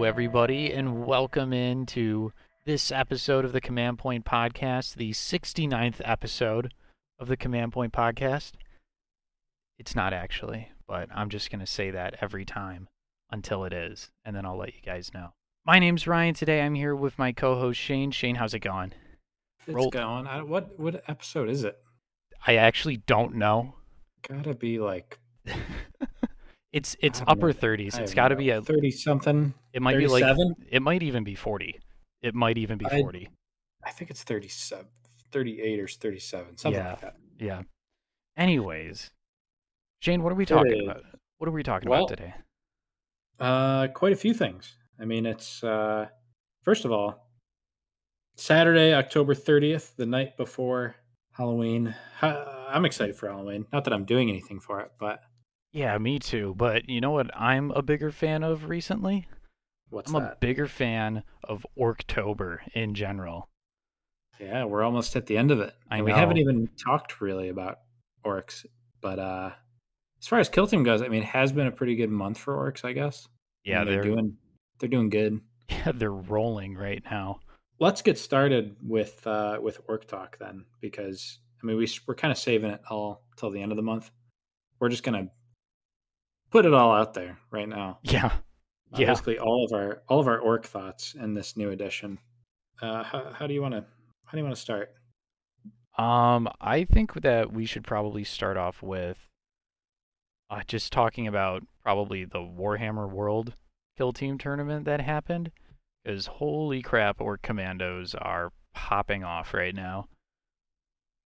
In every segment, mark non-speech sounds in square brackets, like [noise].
Hello, everybody, and welcome into this episode of the Command Point Podcast, the 69th episode of the Command Point Podcast. It's not actually, but I'm just going to say that every time until it is, and then I'll let you guys know. My name's Ryan. Today I'm here with my co host Shane. Shane, how's it going? It's Roll- going. I, what what episode is it? I actually don't know. Gotta be like [laughs] It's it's upper 30s. It's got to be a thirty something. it might be like 37? it might even be 40. It might even be 40. I think it's 37, 38 or thirty seven, something Yeah. like that. Yeah. Anyways, Shane, what are we talking about? What are we talking Well- about today? Uh, quite a few things. I mean, it's uh, first of all, Saturday, October thirtieth, the night before Halloween. I'm excited for Halloween. Not that I'm doing anything for it, but Yeah, me too. But you know what I'm a bigger fan of recently? what's I'm a bigger fan of Orktober in general. Yeah, we're almost at the end of it. I And we haven't even talked really about orcs, but uh as far as kill team goes, I mean, it has been a pretty good month for orcs, I guess. I Yeah, mean, they're doing they're doing good. [laughs] yeah, they're rolling right now. Let's get started with uh with orc talk then, because I mean we we're kind of saving it all till the end of the month. We're just gonna put it all out there right now. Yeah. Uh, Yeah. basically all of our all of our orc thoughts in this new edition. Uh, how, how do you want to how do you want to start? Um, I think that we should probably start off with uh, just talking about probably the Warhammer World Kill Team tournament that happened. Because holy crap, Orc Commandos are popping off right now.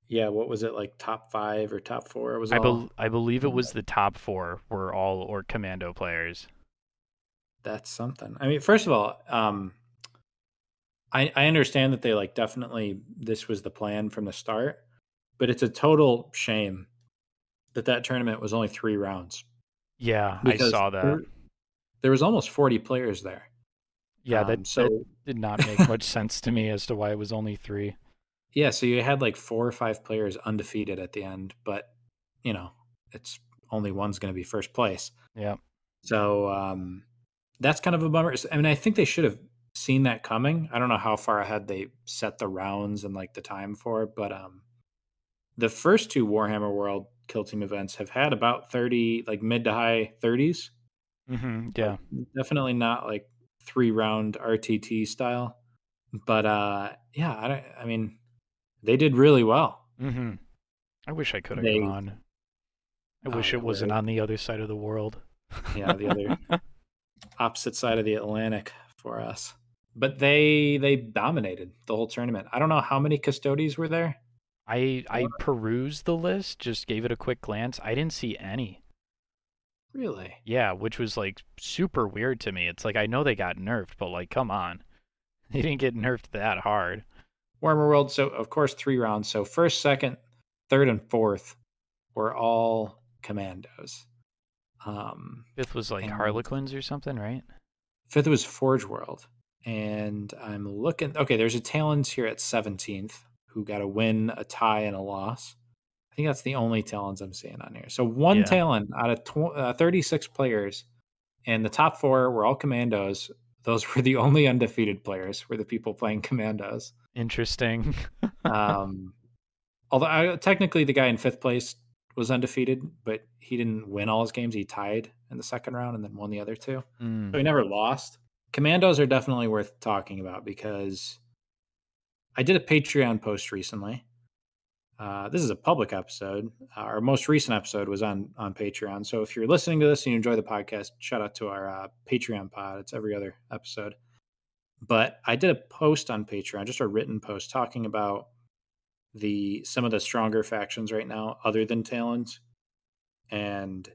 Yeah, what was it like top five Ork top four? Was I, all I believe it was the top four were all or Commando players. that's something. I mean, first of all, um, I I understand that they like definitely this was the plan from the start, but it's a total shame that that tournament was only three rounds. Yeah, I saw that. There, there was almost forty players there. Yeah, Um, that, so that did not make much sense to me as to why it was only three. Yeah, so you had like four or five players undefeated at the end, but you know, it's only one's going to be first place. Yeah. So um, that's kind of a bummer. I mean, I think they should have seen that coming. I don't know how far ahead they set the rounds and like the time for, but um, the first two Warhammer World Kill Team events have had about thirty, like mid to high thirties. hmm Yeah. Definitely not like three round RTT style, but uh, yeah, I, don't, I mean, they did really well. hmm I wish I could have gone. I Oh, wish it wasn't on the other side of the world. [laughs] Yeah, the other opposite side of the Atlantic for us. But they they dominated the whole tournament. I don't know how many custodes were there. I I perused the list, just gave it a quick glance. I didn't see any. Really? Yeah, which was like super weird to me. It's like I know they got nerfed, but like come on. [laughs] They didn't get nerfed that hard. Warhammer World. So of course three rounds. So first, second, third, and fourth were all commandos. Um, Fifth was like Harlequins or something, right? fifth was Forge World, and I'm looking. Okay, there's a Talons here at 17th who got a win, a tie, and a loss. I think that's the only Talons I'm seeing on here. So one Yeah. Talon out of tw- uh, 36 players, and the top four were all commandos. Those [laughs] were the only undefeated players. Were the people playing commandos. Interesting. [laughs] Um, although I, technically the guy in fifth place was undefeated, but he didn't win all his games. He tied in the second round and then won the other two. Mm, So he never lost. Commandos are definitely worth talking about because I did a Patreon post recently. Uh, this is a public episode. Our most recent episode was on on Patreon. So if you're listening to this and you enjoy the podcast, shout out to our uh, Patreon pod. It's every other episode. But I did a post on Patreon, just a written post talking about the some of the stronger factions right now, other than Talons. And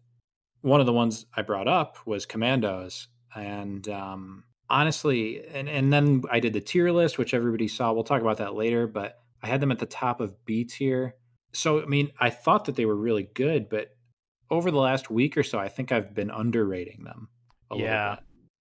one of the ones I brought up was Commandos. And um, honestly, and, and then I did the tier list, which everybody saw. We'll talk about that later, but I had them at the top of B tier. So, I mean, I thought that they were really good, but over the last week or so, I think I've been underrating them. A Yeah.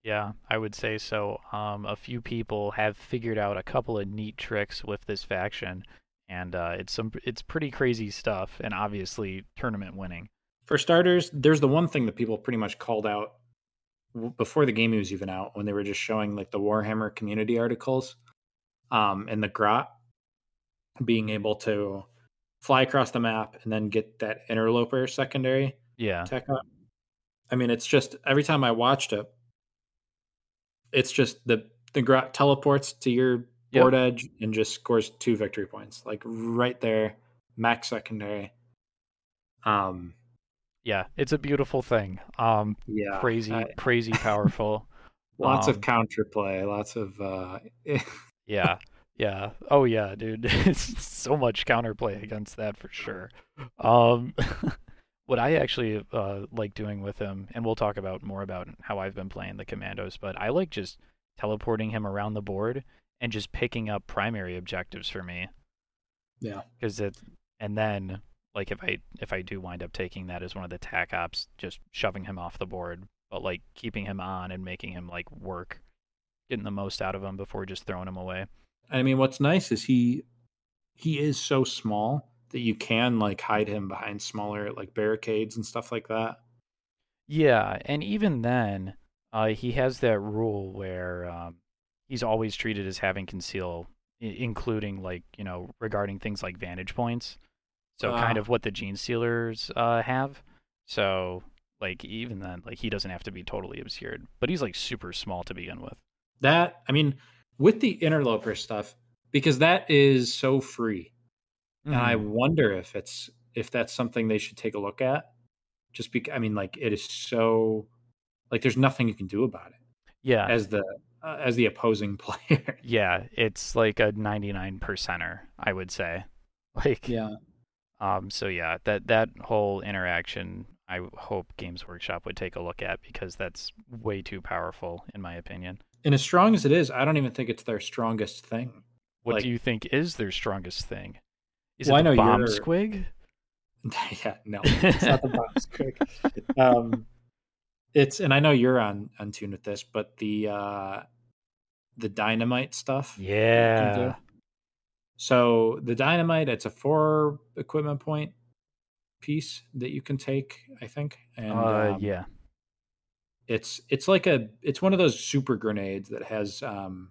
Yeah, I would say so. Um, a few people have figured out a couple of neat tricks with this faction, and uh, it's some it's pretty crazy stuff, and obviously tournament winning. For starters, there's the one thing that people pretty much called out before the game was even out when they were just showing like the Warhammer community articles um in the grot being able to fly across the map and then get that interloper secondary Yeah. tech up. I mean, it's just every time I watched it, it's just the the grot teleports to your Yep. board edge and just scores two victory points, like right there, max secondary. Um, Yeah. It's a beautiful thing. Um, yeah, crazy, I- crazy powerful. [laughs] lots Um, of counterplay, lots of uh, [laughs] Yeah. Yeah. Oh yeah, dude. [laughs] It's so much counterplay against that for sure. Um what I actually uh like doing with him, and we'll talk about more about how I've been playing the commandos, but I like just teleporting him around the board and just picking up primary objectives for me. Yeah. Cuz it and then like if I if I do wind up taking that as one of the tac ops, just shoving him off the board, but like keeping him on and making him like work, getting the most out of him before just throwing him away. I mean, what's nice is he he is so small that you can like hide him behind smaller like barricades and stuff like that. Yeah, and even then, uh, he has that rule where um, he's always treated as having conceal, I- including like you know regarding things like vantage points. So kind Ah. of what the Genestealers uh, have. So like even then, like he doesn't have to be totally obscured, but he's like super small to begin with. That I mean, with the interloper stuff, because that is so free, and I Mhm. wonder if it's if that's something they should take a look at. Just because I mean, like it is so like there's nothing you can do about it yeah, as the uh, as the opposing [laughs] player. yeah, it's like a 99 percenter, I would say. [laughs] Like yeah, Um, so yeah, that that whole interaction, I hope Games Workshop would take a look at because that's way too powerful, in my opinion. and as strong as it is, I don't even think it's their strongest thing. What Like- do you think is their strongest thing? Is Well, I it the know bomb you're- squig? [laughs] yeah, no, [laughs] it's not the bomb squig. Um, it's and I know you're on on tune with this, but the uh the dynamite stuff. that you can do. Yeah. So the dynamite, it's a four equipment point piece that you can take, I think. And uh, um, yeah. it's it's like a it's one of those super grenades that has um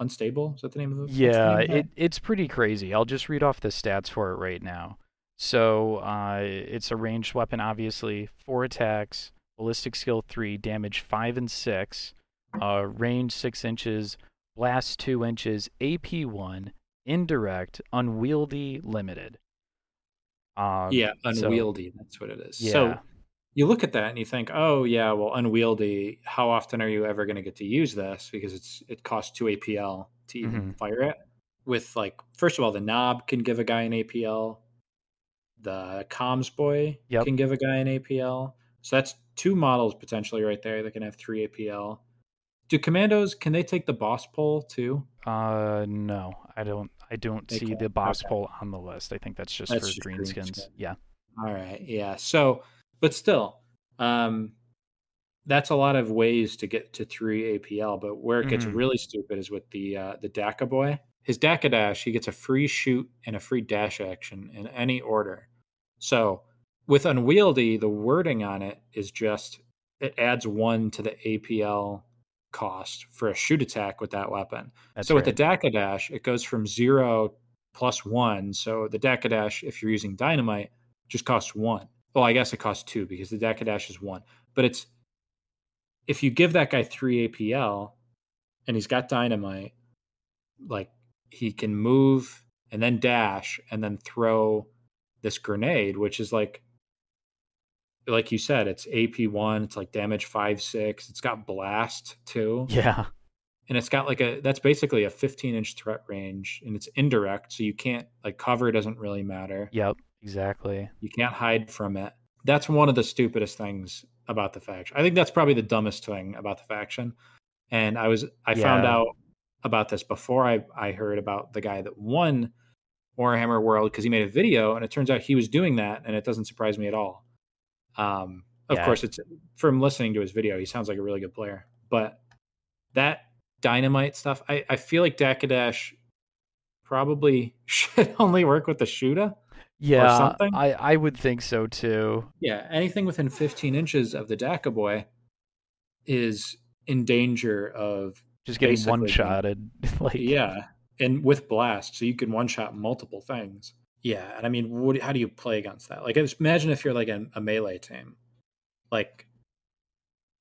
unstable. Is that the name of it? Yeah, it, it's pretty crazy. I'll just read off the stats for it right now. So uh, it's a ranged weapon, obviously. Four attacks, ballistic skill three, damage five and six, uh, range six inches, blast two inches, AP one, indirect, unwieldy, limited. Um, yeah, so- unwieldy. that's what it is. yeah, So you look at that and you think, oh yeah, well, unwieldy. How often are you ever going to get to use this? Because it's it costs two APL to even Mhm. fire it. With like, first of all, the knob can give a guy an APL. The comms boy Yep. can give a guy an APL. So that's two models potentially right there that can have three APL. Do commandos can they take the boss pole too? uh, no, I don't. I don't They see can't, the boss okay. pole on the list. I think that's just That's for just green green skins. skin. Yeah. All right, yeah. So, but still, um, that's a lot of ways to get to three APL. But where it gets Mhm. really stupid is with the uh, the Dakka boy. His Dakka dash, he gets a free shoot and a free dash action in any order. So with unwieldy, the wording on it is just it adds one to the APL cost for a shoot attack with that weapon. That's so with the right. Dakka dash, it goes from zero plus one. So the Dakka dash, if you're using dynamite, just costs one. Well, I guess it costs two because the Dakka dash is one. But it's if you give that guy three APL and he's got dynamite, like he can move and then dash and then throw this grenade, which is like like you said, it's AP one, it's like damage five, six, it's got blast too Yeah. and it's got like a that's basically a 15 inch threat range and it's indirect so you can't like cover doesn't really matter Yep. Exactly. you can't hide from it. That's one of the stupidest things about the faction. I think that's probably the dumbest thing about the faction. And i was i found out about this before i i heard about the guy that won warhammer world because he made a video and it turns out he was doing that and it doesn't surprise me at all. Um of Yeah. course it's from listening to his video he sounds like a really good player. But that dynamite stuff i i feel like dakkadash probably [laughs] should only work with the shooter Yeah, something? I I would think so too. yeah anything within 15 inches of the dakka boy is in danger of Just getting one being- shotted. [laughs] like yeah, and with blast, so you can one shot multiple things. Yeah, and I mean, what, how do you play against that? Like, imagine if you're like a, a melee team, like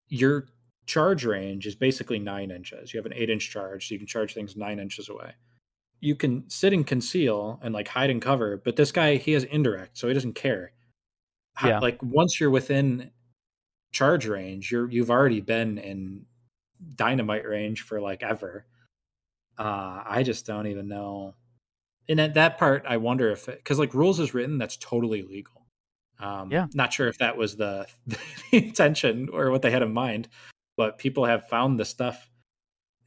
your charge range is basically nine inches. You have an eight inch charge, so you can charge things nine inches away. You can sit and conceal and like hide and cover, but this guy he has indirect, so he doesn't care. Ho- Yeah. Like once you're within charge range, you're you've already been in dynamite range for like ever. Uh, I just don't even know. And at that part, I wonder if because like rules is written, that's totally legal. Um, Yeah. Not sure if that was the, [laughs] the intention or what they had in mind, but people have found the stuff,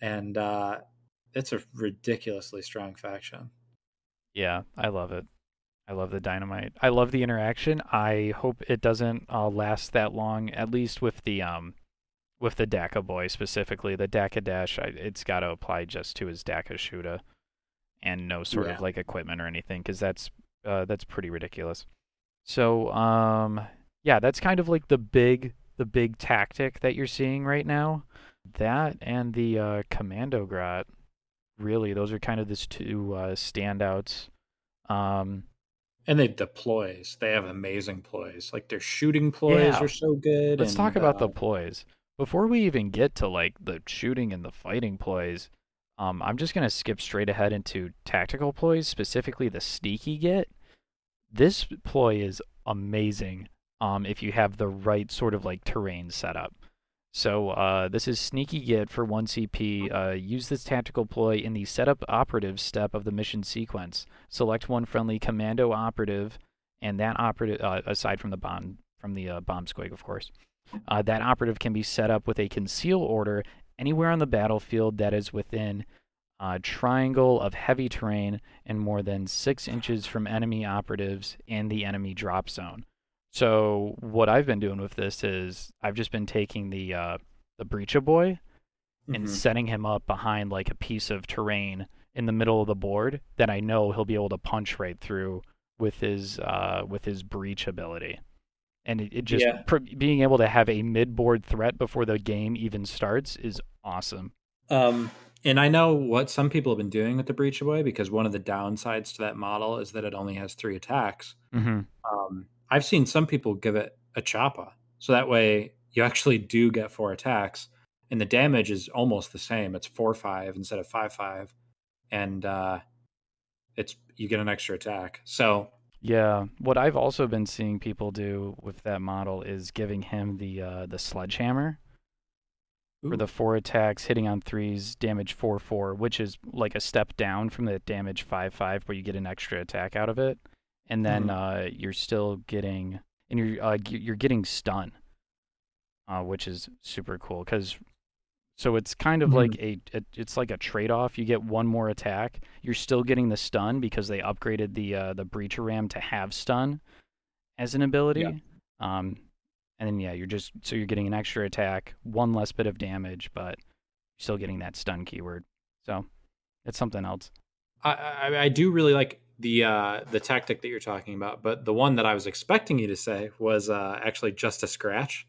and uh, it's a ridiculously strong faction. Yeah, I love it. I love the dynamite. I love the interaction. I hope it doesn't uh, last that long. At least with the um, with the Dakka boy specifically, the Dakka dash. I, it's got to apply just to his Dakka Shoota, and no sort Yeah. of like equipment or anything, because that's uh, that's pretty ridiculous. So um, yeah, that's kind of like the big the big tactic that you're seeing right now. That and the uh, Commando Grot. Really, those are kind of the two uh, standouts. Um, And they deploys. They have amazing ploys. Like their shooting ploys Yeah. are so good. let's and, talk about the uh, ploys before we even get to like the shooting and the fighting ploys. Um, I'm just gonna skip straight ahead into tactical ploys, specifically the Sneaky Git. This ploy is amazing. Um, if you have the right sort of like terrain setup. So uh, this is Sneaky Git for one CP. Uh, use this tactical ploy in the setup operative step of the mission sequence. Select one friendly commando operative, and that operative, uh, aside from the bomb from the uh, bomb squig, of course, uh, that operative can be set up with a conceal order anywhere on the battlefield that is within a triangle of heavy terrain and more than six inches from enemy operatives in the enemy drop zone. So what I've been doing with this is I've just been taking the uh, the breacher boy and mhm. setting him up behind like a piece of terrain in the middle of the board that I know he'll be able to punch right through with his uh, with his breach ability. And it, it just Yeah. pr- being able to have a mid-board threat before the game even starts is awesome. Um, and I know what some people have been doing with the Breach Boy because one of the downsides to that model is that it only has three attacks. Mm-hmm. Um, I've seen some people give it a choppa, so that way you actually do get four attacks, and the damage is almost the same. It's four five instead of five five, and uh, it's you get an extra attack. So Yeah, what I've also been seeing people do with that model is giving him the uh, the sledgehammer for the four attacks, hitting on threes, damage four four, which is like a step down from the damage five five, where you get an extra attack out of it, and then Mhm. uh, you're still getting and you're uh, you're getting stun, uh, which is super cool because. So it's kind of like a, a it's like a trade off. You get one more attack. You're still getting the stun because they upgraded the uh, the breacher ram to have stun as an ability. Um, and then yeah, you're just so you're getting an extra attack, one less bit of damage, but you're still getting that stun keyword. So it's something else. I, I, I do really like the uh, the tactic that you're talking about, but the one that I was expecting you to say was uh, actually just a scratch.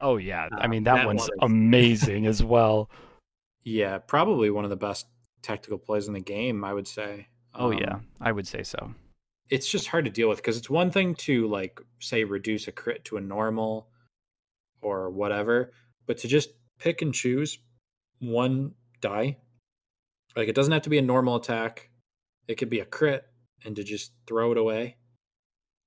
Oh yeah, I Uh, mean that, that one's one amazing as well. Yeah, probably one of the best tactical plays in the game, I would say. Oh Um, yeah, I would say so. it's just hard to deal with because it's one thing to like say reduce a crit to a normal or whatever, but to just pick and choose one die, like it doesn't have to be a normal attack. It could be a crit, and to just throw it away.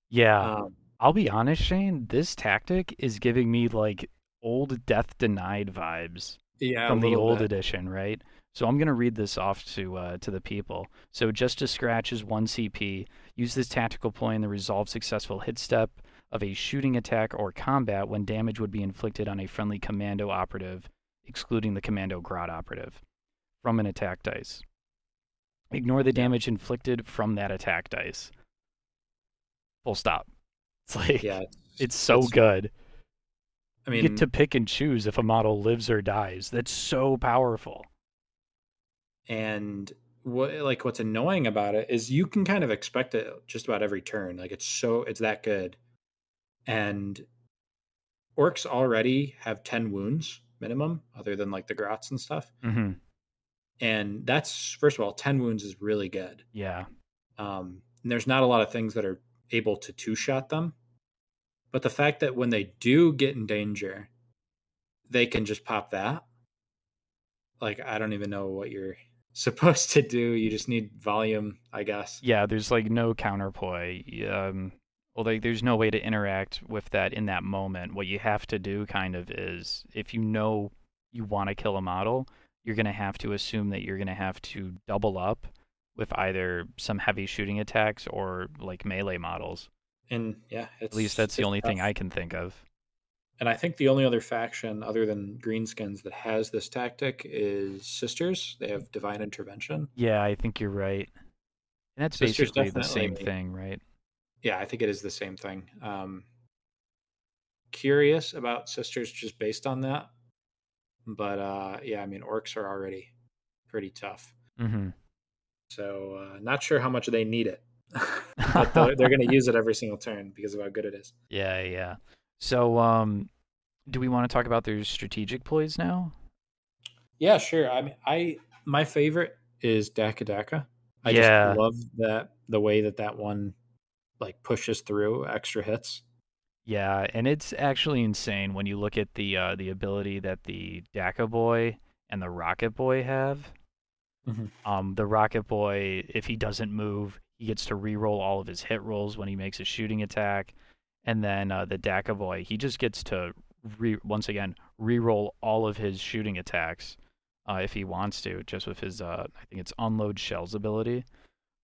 Yeah, Um, I'll be honest, Shane. This tactic is giving me like old Death Denied vibes. yeah, from the old bit. edition, right? So I'm gonna read this off to uh, to the people. So just to scratch is one CP. Use this tactical ploy in the resolve successful hit step of a shooting attack or combat when damage would be inflicted on a friendly commando operative, excluding the commando grot operative, from an attack dice. Ignore the damage inflicted from that attack dice. Full stop. It's like Yeah, it's [laughs] so it's- good. I mean, you get to pick and choose if a model lives or dies. That's so powerful. and what like what's annoying about it is you can kind of expect it just about every turn like it's so it's that good and orcs already have 10 wounds minimum, other than like the grots and stuff. hmm And that's first of all, ten wounds is really good. Yeah. Um, and there's not a lot of things that are able to two shot them. But the fact that when they do get in danger, they can just pop that. Like I don't even know what you're [laughs] supposed to do. You just need volume, I guess. Yeah, there's like no counterplay. Um, well, like there's no way to interact with that in that moment. What you have to do kind of is if you know you want to kill a model, you're going to have to assume that you're going to have to double up with either some heavy shooting attacks or like melee models. And yeah, At least that's the only thing. I can think of. And I think the only other faction other than Greenskins that has this tactic is Sisters. They have Divine Intervention. Yeah, I think you're right. And that's Sisters basically the same thing, right? Yeah, I think it is the same thing. Um, curious about Sisters just based on that. But uh, yeah, I mean, orcs are already pretty tough. Mm-hmm. So uh, not sure how much they need it. [laughs] but they're, they're going to use it [laughs] every single turn because of how good it is. Yeah, yeah. So, um, do we want to talk about their strategic plays now? Yeah, sure. I mean, I my favorite is Dakka Dakka. I Yeah. just love that the way that that one like pushes through extra hits. Yeah, and it's actually insane when you look at the uh, the ability that the Dakka Boy and the Rocket Boy have. Mhm. Um, the Rocket Boy, if he doesn't move, he gets to re-roll all of his hit rolls when he makes a shooting attack, and then uh, the Dakka Boy, he just gets to re- once again re-roll all of his shooting attacks uh, if he wants to, just with his uh, I think it's unload shells ability.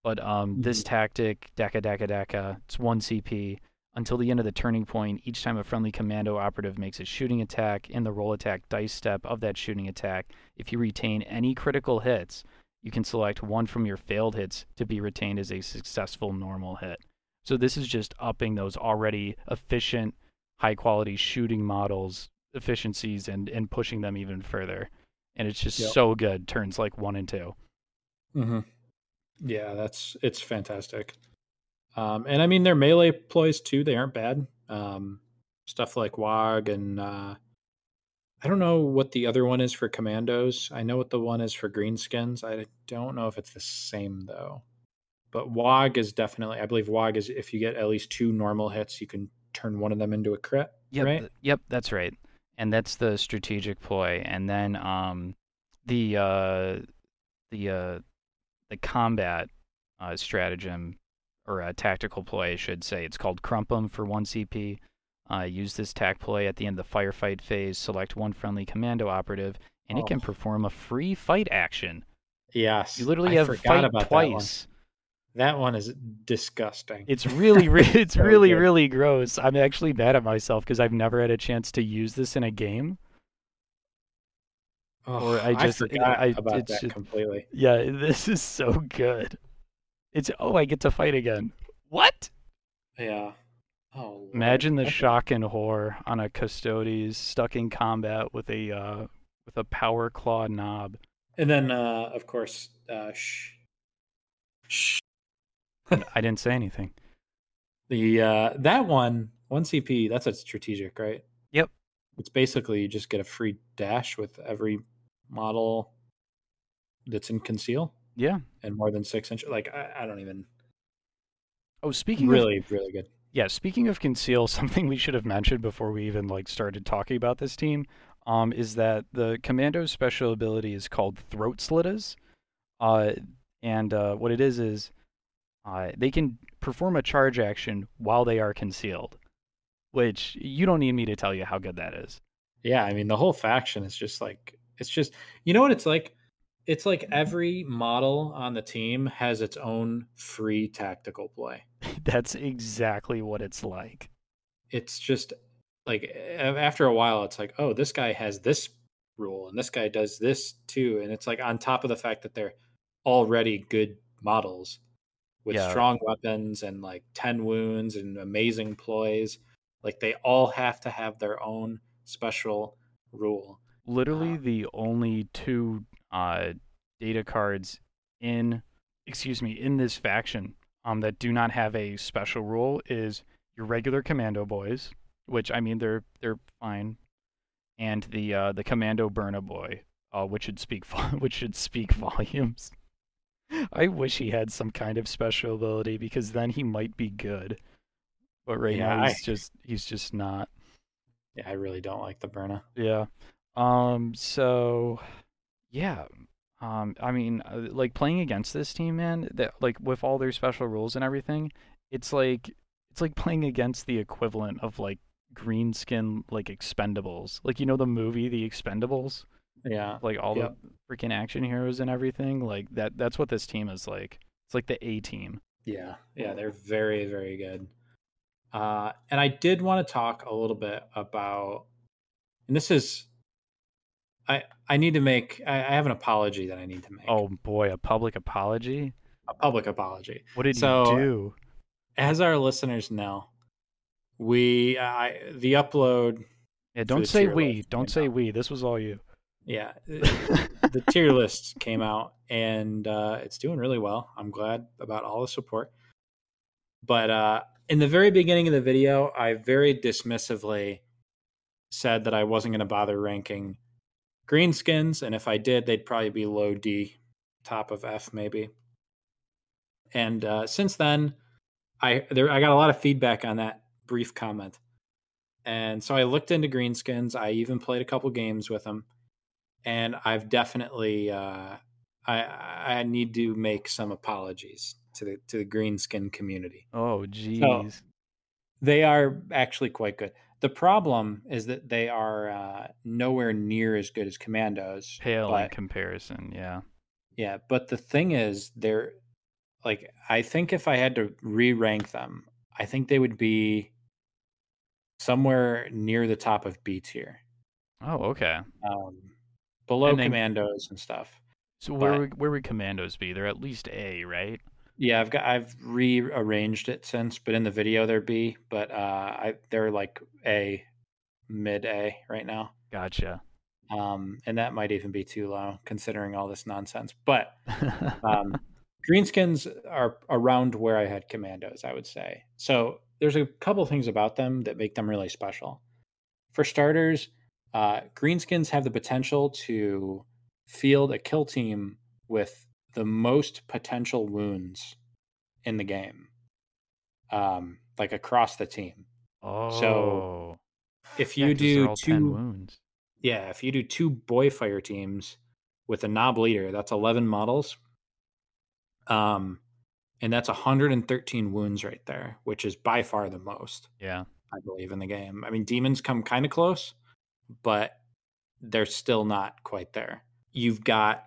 But um, this tactic, Dakka Dakka Dakka, it's one CP until the end of the turning point. Each time a friendly commando operative makes a shooting attack in the roll attack dice step of that shooting attack, if you retain any critical hits, you can select one from your failed hits to be retained as a successful normal hit. So this is just upping those already efficient, high quality shooting models efficiencies and and pushing them even further. And it's just Yep. so good. Turns like one and 2 Mm-hmm. Yeah, that's it's fantastic. Um, and I mean their melee ploys too. They aren't bad. Um, stuff like Wog and uh, I don't know what the other one is for commandos. I know what the one is for greenskins. I don't know if it's the same though. But Wog is definitely. I believe Wog is if you get at least two normal hits, you can turn one of them into a crit. Yep, right? yep, that's right. And that's the strategic ploy. And then um, the uh, the uh, the combat uh, stratagem or a tactical ploy, I should say. It's called Crumpum for one CP. Uh, use this tac ploy at the end of the firefight phase. Select one friendly commando operative, and it can Oh. perform a free fight action. Yes, You literally I have fight about that one. twice. That one is disgusting. It's really, re- [laughs] it's So really, good. really gross. I'm actually mad at myself because I've never had a chance to use this in a game. Oh, or I just- forgot I- about it's that just- completely. Yeah, [laughs] this is so good. It's oh, I get to fight again. What? Yeah. Oh. Lord. Imagine the [laughs] shock and horror on a custodes stuck in combat with a uh, with a power claw knob. And then, uh, of course, uh, shh, shh. I didn't say anything. The uh, that one one CP. That's a strategic, right? Yep. It's basically you just get a free dash with every model that's in conceal Yeah. and more than six inches. Like I, I don't even Oh, speaking of really really good. Yeah, speaking of conceal, [laughs] something we should have mentioned before we even like started talking about this team, um, is that the commando's special ability is called throat slitters, uh, and uh, what it is is, uh, they can perform a charge action while they are concealed, which you don't need me to tell you how good that is. Yeah, I mean the whole faction is just like it's just you know what it's like. It's like every model on the team has its own free tactical play. [laughs] That's exactly what it's like. it's just like after a while it's like oh this guy has this rule and this guy does this too and it's like on top of the fact that they're already good models with Yeah. strong weapons and like 10 wounds and amazing ploys like they all have to have their own special rule literally Uh, the only two uh, data cards in excuse me in this faction um, that do not have a special rule is your regular commando boys which i mean they're they're fine and the uh, the Commando Burna Boy, uh, which should speak vo- [laughs] which should speak volumes. I wish he had some kind of special ability because then he might be good. But right Yeah, now I- he's just he's just not. Yeah, I really don't like the Burna. Yeah. Um. So, yeah. Um. I mean, uh, like playing against this team, man. That like with all their special rules and everything, it's like it's like playing against the equivalent of like green skin like Expendables. Like you know the movie The Expendables, Yeah. like all Yep. the freaking action heroes and everything. Like that. That's what this team is like. It's like the A team. Yeah, yeah, they're very, very good. Uh, and I did want to talk a little bit about, and this is, I I need to make, I, I have an apology that I need to make. Oh boy, a public apology. a public apology. What did So- you do? As our listeners know, we I the upload, Yeah. Don't say we. Don't say now. we. This was all you. yeah, [laughs] the tier list came out and uh, it's doing really well. I'm glad about all the support. But uh, in the very beginning of the video, I very dismissively said that I wasn't going to bother ranking greenskins, and if I did, they'd probably be low D, top of F maybe. And uh, since then, I there I got a lot of feedback on that brief comment, and so I looked into greenskins. I even played a couple games with them, and I've definitely uh, I I need to make some apologies to the to the greenskin community Oh jeez. they are actually quite good. The problem is that they are uh, nowhere near as good as Commandos. Pale in comparison, yeah. yeah, but the thing is, they're like I think if I had to re-rank them, I think they would be somewhere near the top of B tier, Oh, okay. um, below And then- Commandos and stuff. So where would, where would commandos be? They're at least A, right? Yeah, I've got I've rearranged it since, but in the video they're B, but uh, I they're like A, mid A right now. Gotcha. um, and that might even be too low considering all this nonsense. But [laughs] um, greenskins are around where I had commandos, I would say. So there's a couple things about them that make them really special. For starters, uh, greenskins have the potential to field a kill team with the most potential wounds in the game, um, like across the team. oh. So if Yeah, you they're do two wounds. Yeah, if you do two boy fire teams with a knob leader, that's 11 models. Um and that's 113 wounds right there, which is by far the most, Yeah. I believe in the game. I mean, demons come kind of close, but they're still not quite there. You've got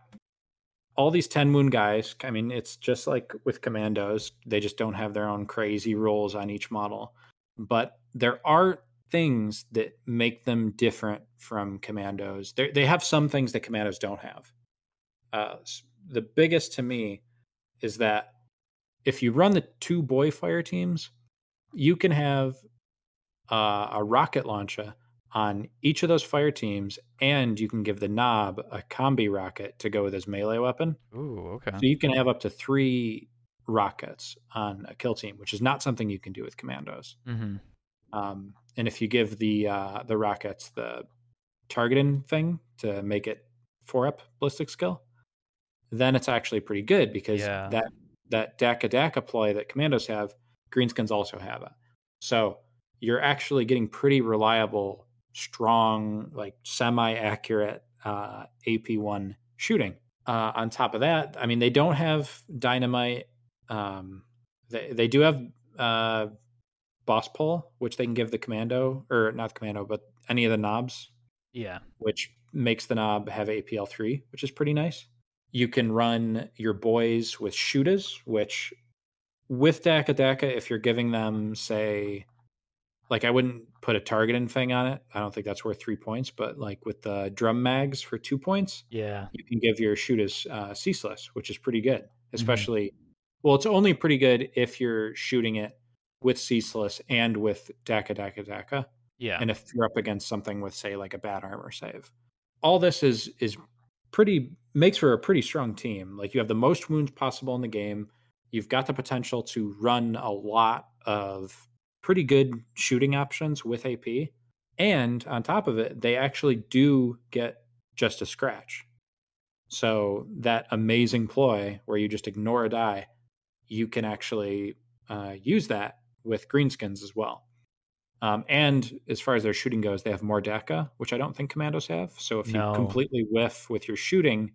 all these 10 moon guys. I mean, it's just like with commandos, they just don't have their own crazy rules on each model. But there are things that make them different from commandos. They they have some things that commandos don't have. Uh, the biggest to me is that if you run the two boy fire teams, you can have uh, a rocket launcher on each of those fire teams, and you can give the knob a combi rocket to go with his melee weapon. Ooh, okay. So you can have up to three rockets on a kill team, which is not something you can do with commandos. Mm-hmm. Um, and if you give the uh, the rockets the targeting thing to make it four up ballistic skill, then it's actually pretty good because Yeah. that that Dakka Dakka ploy that commandos have, greenskins also have it. So you're actually getting pretty reliable, strong, like semi accurate uh, AP one shooting. Uh, on top of that, I mean, they don't have dynamite. Um, they they do have uh, boss pole, which they can give the commando or not the commando, but any of the knobs, Yeah. which makes the knob have APL three, which is pretty nice. You can run your boys with shooters, which with Dakka Dakka, if you're giving them, say, like I wouldn't put a targeting thing on it. I don't think that's worth three points, but like with the drum mags for two points, Yeah. you can give your shooters uh, ceaseless, which is pretty good. Especially, well, it's only pretty good if you're shooting it with ceaseless and with Dakka Dakka Dakka, Yeah. and if you're up against something with, say, like a bad armor save. All this is is pretty makes for a pretty strong team. Like you have the most wounds possible in the game. You've got the potential to run a lot of pretty good shooting options with AP. And on top of it, they actually do get just a scratch. So that amazing ploy where you just ignore a die, you can actually uh, use that with greenskins as well. Um, and as far as their shooting goes, they have Mor Dakka, which I don't think commandos have. So if No. you completely whiff with your shooting,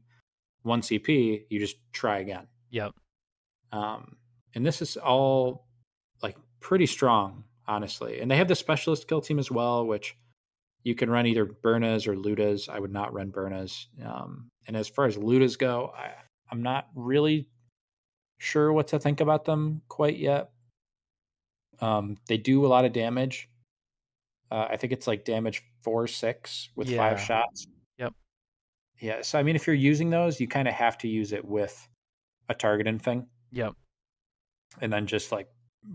one CP, you just try again. Yep. Um, and this is all like pretty strong, honestly. And they have the specialist kill team as well, which you can run either Burnas or Lootas. I would not run Burnas. Um, and as far as Lootas go, I, I'm not really sure what to think about them quite yet. Um, they do a lot of damage. Uh, I think it's like damage four, six with Yeah. five shots. Yep. Yeah. So, I mean, if you're using those, you kind of have to use it with a targeting thing Yep. and then just like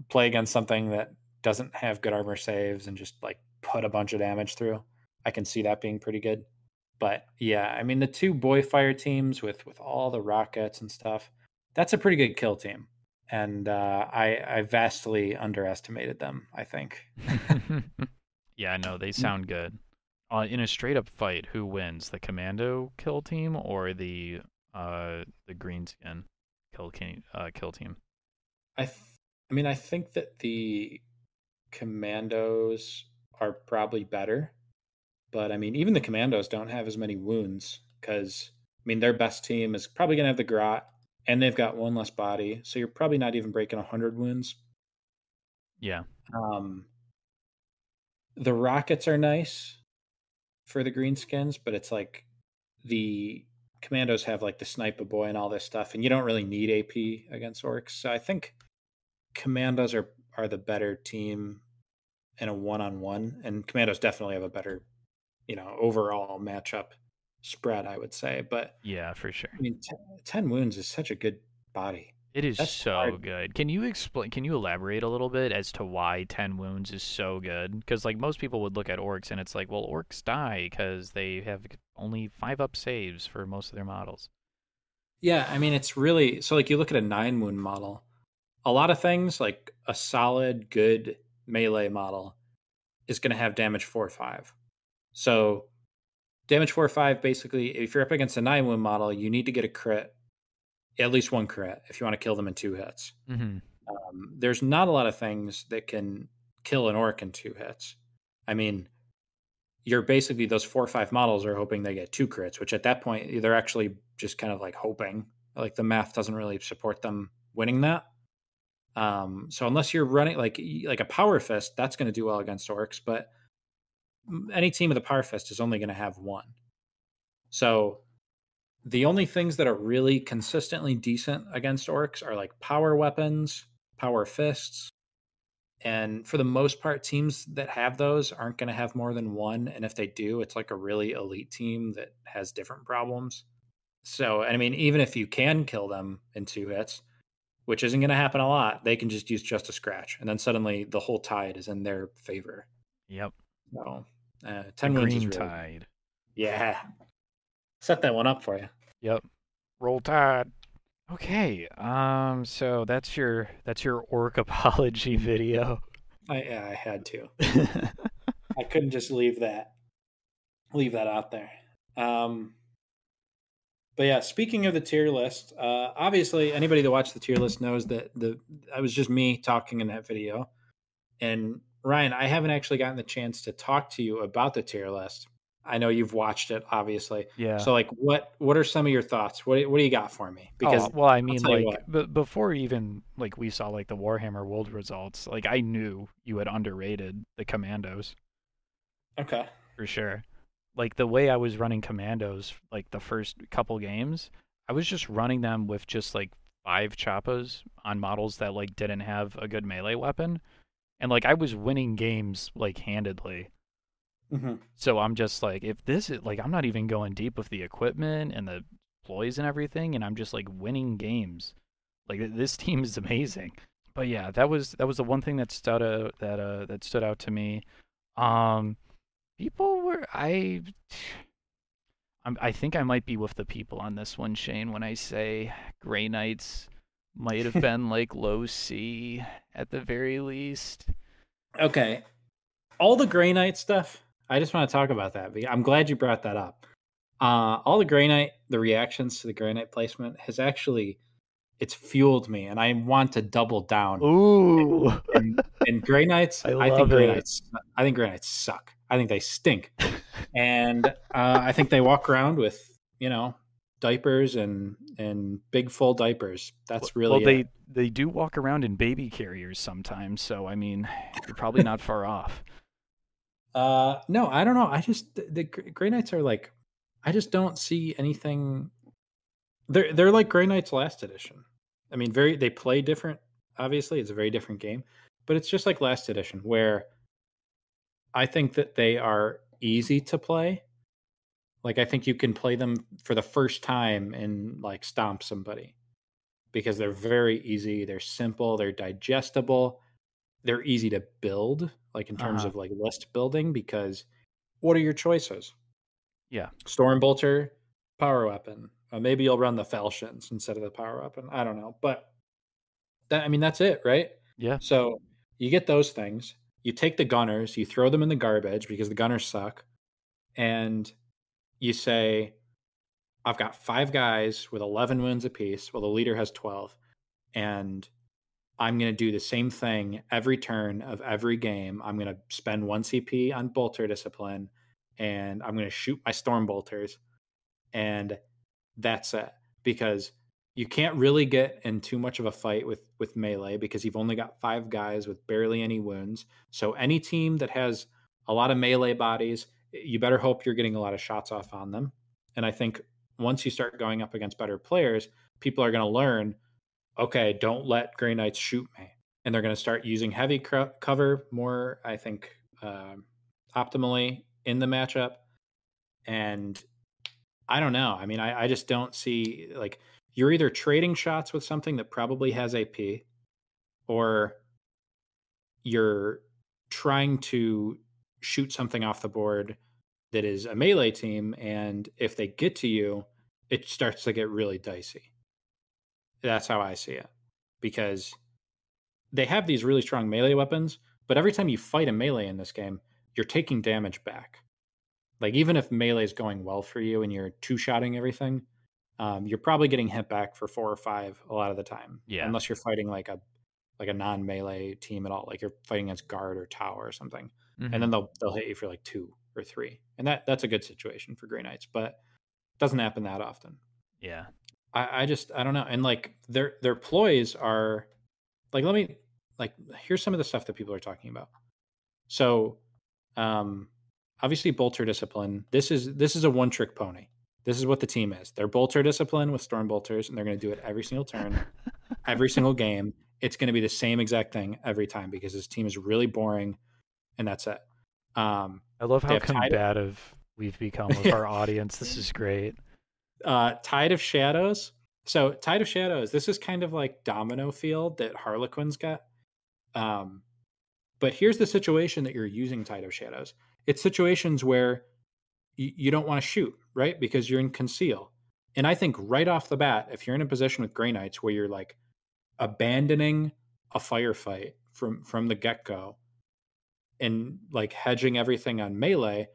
play against something that doesn't have good armor saves and just like put a bunch of damage through. I can see that being pretty good. But yeah, I mean the two boy fire teams with with all the rockets and stuff, that's a pretty good kill team. And uh, I I vastly underestimated them. I think. [laughs] yeah, no, Mm. they sound good. Uh, in a straight up fight, who wins, the commando kill team or the uh the greenskin kill uh, kill team? I I mean I think that the commandos are probably better, but I mean even the commandos don't have as many wounds because I mean their best team is probably gonna have the grot and they've got one less body, so you're probably not even breaking hundred wounds. Yeah. Um, the rockets are nice for the greenskins, but it's like the commandos have like the sniper boy and all this stuff, and you don't really need AP against orcs. So I think commandos are are the better team in a one on one, and commandos definitely have a better, you know, overall matchup spread. I would say, but Yeah, for sure. I mean, t- ten wounds is such a good body. It is That's so hard. good. Can you explain? Can you elaborate a little bit as to why ten wounds is so good? Because like most people would look at orcs and it's like, well, orcs die because they have only five up saves for most of their models. Yeah, I mean it's really so like you look at a nine wound model, a lot of things like a solid good melee model is going to have damage four or five. So damage four or five basically, if you're up against a nine wound model, you need to get a crit, at least one crit, if you want to kill them in two hits. Mm-hmm. Um, there's not a lot of things that can kill an orc in two hits. I mean, you're basically those four or five models are hoping they get two crits, which at that point they're actually just kind of like hoping. Like the math doesn't really support them winning that. Um, so unless you're running like like a power fist, that's going to do well against orcs. But any team with a power fist is only going to have one. So the only things that are really consistently decent against orcs are like power weapons, power fists. And for the most part, teams that have those aren't going to have more than one. And if they do, it's like a really elite team that has different problems. So, I mean, even if you can kill them in two hits, which isn't going to happen a lot, they can just use just a scratch. And then suddenly the whole tide is in their favor. Yep. So, uh, The 10 wins is green really, tide. Yeah. Set that one up for you. Yep. Roll tide. Okay. Um. So that's your that's your orc [laughs] apology video. I, yeah, I had to. [laughs] I couldn't just leave that leave that out there. Um, but yeah, speaking of the tier list, uh, obviously anybody that watched the tier list knows that the I was just me talking in that video. And Ryan, I haven't actually gotten the chance to talk to you about the tier list. I know you've watched it, obviously. yeah. So, like, what what are some of your thoughts? What what do you got for me? Because oh, well, I mean, like, but before even like we saw like the Warhammer World results, like I knew you had underrated the Commandos okay, for sure. Like the way I was running Commandos, like the first couple games, I was just running them with just like five choppas on models that like didn't have a good melee weapon, and like I was winning games like handedly. hmm So I'm just like, if this is like, I'm not even going deep with the equipment and the ploys and everything, and I'm just like winning games. Like this [laughs] team is amazing. But yeah, that was that was the one thing that stood out that uh that stood out to me. Um, people were I. [sighs] I'm, I think I might be with the people on this one, Shane, when I say Grey Knights might have [laughs] been like low C at the very least. okay. All the Grey Knight stuff, I just want to talk about that. I'm glad you brought that up. Uh, all the Grey Knight, the reactions to the Grey Knight placement has actually it's fueled me, and I want to double down. Ooh, and, and Grey Knights, [laughs] I, I think Grey it. Knights, I think Grey Knights suck. I think they stink, and uh, I think they walk around with you know diapers and and big full diapers. That's really well. They it. they do walk around in baby carriers sometimes, so I mean, you're probably not far off. Uh, no, I don't know. I just the, the Grey Knights are like, I just don't see anything. They're they're like Grey Knights last edition. I mean, very they play different. Obviously, it's a very different game, but it's just like last edition where I think that they are easy to play. Like I think you can play them for the first time and like stomp somebody because they're very easy, they're simple, they're digestible, they're easy to build like in terms Uh-huh. of like list building because what are your choices? Yeah. Storm Bolter, power weapon. Uh, maybe you'll run the falchions instead of the power weapon. I don't know, but that I mean that's it, right? Yeah. So you get those things. You take the gunners, you throw them in the garbage because the gunners suck, and you say, "I've got five guys with eleven wounds apiece. Well, the leader has twelve, and I'm going to do the same thing every turn of every game. I'm going to spend one CP on bolter discipline, and I'm going to shoot my storm bolters, and that's it. Because you can't really get in too much of a fight with with melee because you've only got five guys with barely any wounds. So any team that has a lot of melee bodies, you better hope you're getting a lot of shots off on them. And I think once you start going up against better players, people are going to learn okay, don't let Grey Knights shoot me. And they're going to start using heavy cro- cover more, I think, um optimally in the matchup. And I don't know. I mean, I, I just don't see like you're either trading shots with something that probably has AP or you're trying to shoot something off the board that is a melee team. And if they get to you, it starts to get really dicey. That's how I see it. Because they have these really strong melee weapons, but every time you fight a melee in this game, you're taking damage back. Like even if melee is going well for you and you're two shotting everything, um, you're probably getting hit back for four or five a lot of the time. Yeah. Unless you're fighting like a like a non melee team at all, like you're fighting against guard or tower or something, Mhm. and then they'll they'll hit you for like two or three, and that that's a good situation for Grey Knights, but it doesn't happen that often. yeah. I, I just I don't know. And like their their ploys are like let me like here's some of the stuff that people are talking about. So um obviously bolter discipline. This is this is a one trick pony. This is what the team is. They're bolter discipline with storm bolters, and they're gonna do it every single turn, [laughs] every single game. It's gonna be the same exact thing every time because this team is really boring and that's it. Um I love how have tied- combative we've become with our [laughs] audience. This is great. uh Tide of Shadows. So Tide of Shadows, this is kind of like domino field that Harlequin's got. Um but here's the situation that you're using Tide of Shadows. It's situations where you, don't want to shoot, right? Because you're in conceal. And I think right off the bat, if you're in a position with Grey Knights where you're like abandoning a firefight from from the get-go and like hedging everything on melee,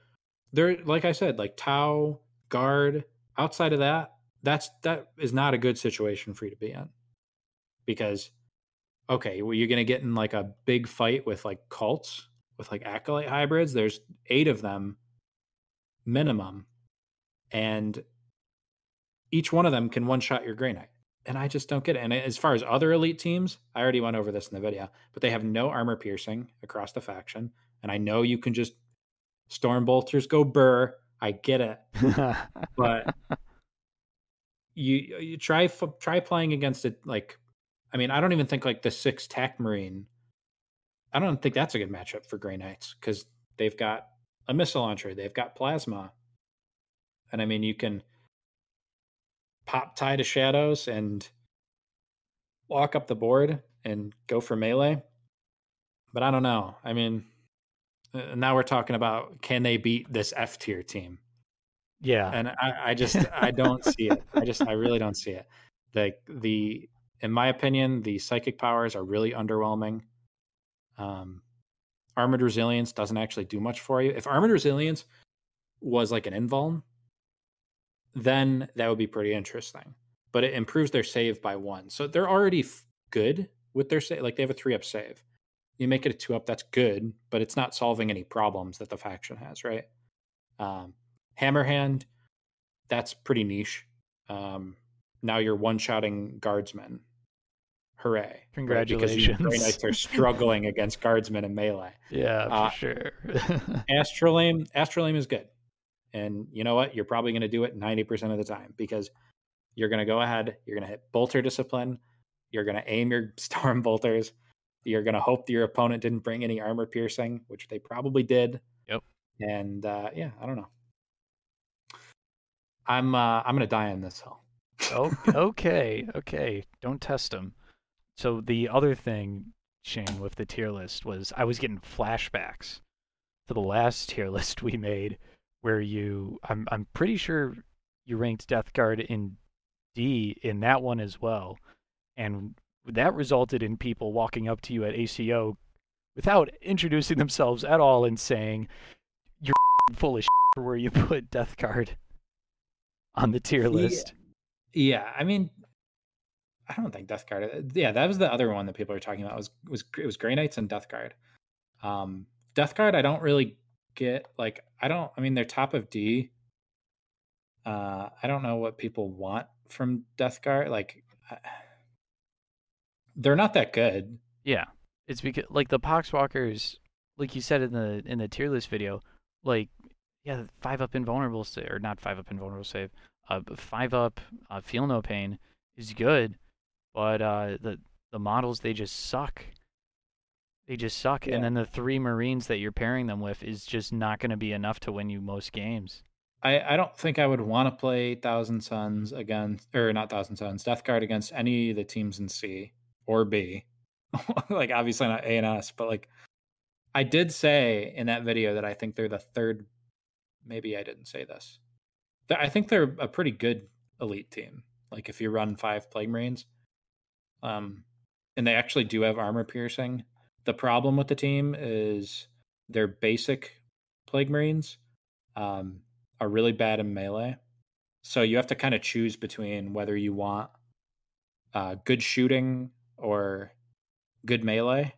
there like I said, like Tau, guard, outside of that, that's that is not a good situation for you to be in. Because okay, well you're gonna get in like a big fight with like cults, with like acolyte hybrids. There's eight of them minimum. And each one of them can one shot your Grey Knight. And I just don't get it. And as far as other elite teams, I already went over this in the video, but they have no armor piercing across the faction. And I know you can just storm bolters go burr. I get it, [laughs] but you you try f- try playing against it like I mean, I don't even think like the six tac marine. I don't think that's a good matchup for Grey Knights because they've got a missile launcher, they've got plasma, and I mean you can pop Tide of Shadows and walk up the board and go for melee. But I don't know. I mean, uh, now we're talking about can they beat this F tier team? yeah. and I, I [laughs] just I don't see it. I just I really don't see it. Like the in my opinion, the psychic powers are really underwhelming. Um, armored resilience doesn't actually do much for you. If armored resilience was like an invuln, then that would be pretty interesting. But it improves their save by one, so they're already f- good with their save. Like they have a three up save. You make it a two up, that's good, but it's not solving any problems that the faction has, right? Um, Hammerhand, that's pretty niche. Um, now you're one shotting guardsmen. Hooray. Congratulations. Right? Because Knights are struggling against guardsmen and melee. Yeah, for Uh, sure. [laughs] Astral Aim, Astrolabe is good. And you know what? You're probably going to do it 90% of the time because you're going to go ahead, you're going to hit bolter discipline, you're going to aim your [laughs] storm bolters, you're going to hope that your opponent didn't bring any armor piercing, which they probably did. Yep. And uh, yeah, I don't know. I'm uh, I'm going to die on this hill. oh, [laughs] okay, okay. Don't test them. So the other thing, Shane, with the tier list was I was getting flashbacks to the last [laughs] tier list we made, where you, I'm, I'm pretty sure you ranked Death Guard in D in that one as well, and that resulted in people walking up to you at ACO without introducing themselves at all and saying, "You're [laughs] full of [laughs] where you put Death Guard on the tier Yeah. list." Yeah, I mean, I don't think Death Guard. uh, Yeah, that was the other one that people were talking about. Was was it was Grey Knights and Death Guard. Um, Death Guard, I don't really get. Like, I don't. I mean, they're top of D. Uh, I don't know what people want from Death Guard. Like, I- they're not that good. Yeah, it's because like the Poxwalkers, like you said in the in the tier list video, like yeah, five up invulnerable save or not five up invulnerable save, uh, five up uh, feel no pain is good, but uh, the the models they just suck. They just suck, Yeah. and then the three Marines that you're pairing them with is just not going to be enough to win you most games. I, I don't think I would want to play Thousand Suns against, or not Thousand Suns, Death Guard against any of the teams in C or B. [laughs] like, obviously not A and S, but like, I did say in that video that I think they're the third. Maybe I didn't say this. I think they're a pretty good elite team. Like, if you run five Plague Marines, um, and they actually do have armor piercing. The problem with the team is their basic Plague Marines. Um, are really bad in melee. So you have to kind of choose between whether you want uh, good shooting or good melee.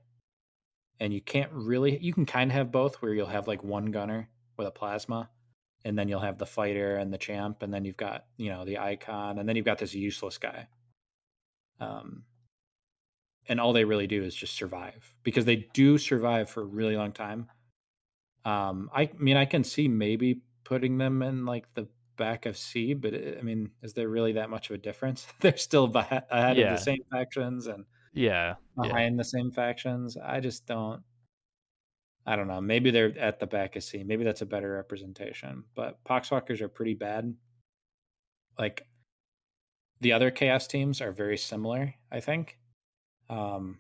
And you can't really, you can kind of have both where you'll have like one gunner with a plasma, and then you'll have the fighter and the champ, and then you've got, you know, the icon, and then you've got this useless guy. Um, and all they really do is just survive because they do survive for a really long time. Um, I mean, I can see maybe putting them in like the back of C, but it, I mean, is there really that much of a difference? [laughs] They're still ahead Yeah. of the same factions and Yeah, yeah, behind the same factions. I just don't. I don't know. Maybe they're at the back of C. Maybe that's a better representation. But Poxwalkers are pretty bad. Like the other chaos teams are very similar, I think. Um,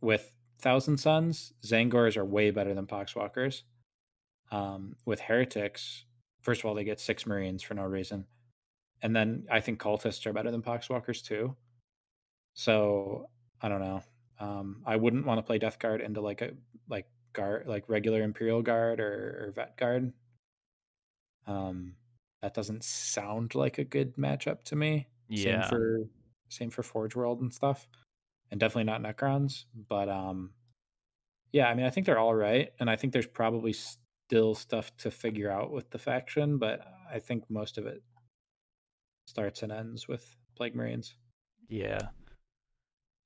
with Thousand Suns, Tzaangors are way better than Poxwalkers. Um, with Heretics, first of all, they get six Marines for no reason. And then I think cultists are better than Poxwalkers too. So I don't know. Um, I wouldn't want to play Death Guard into like a like guard like regular Imperial Guard or, or Vet Guard. Um, that doesn't sound like a good matchup to me. yeah. Same for same for Forge World and stuff, and definitely not Necrons. But um, yeah, I mean, I think they're all right, and I think there's probably still stuff to figure out with the faction, but I think most of it starts and ends with Plague Marines. Yeah.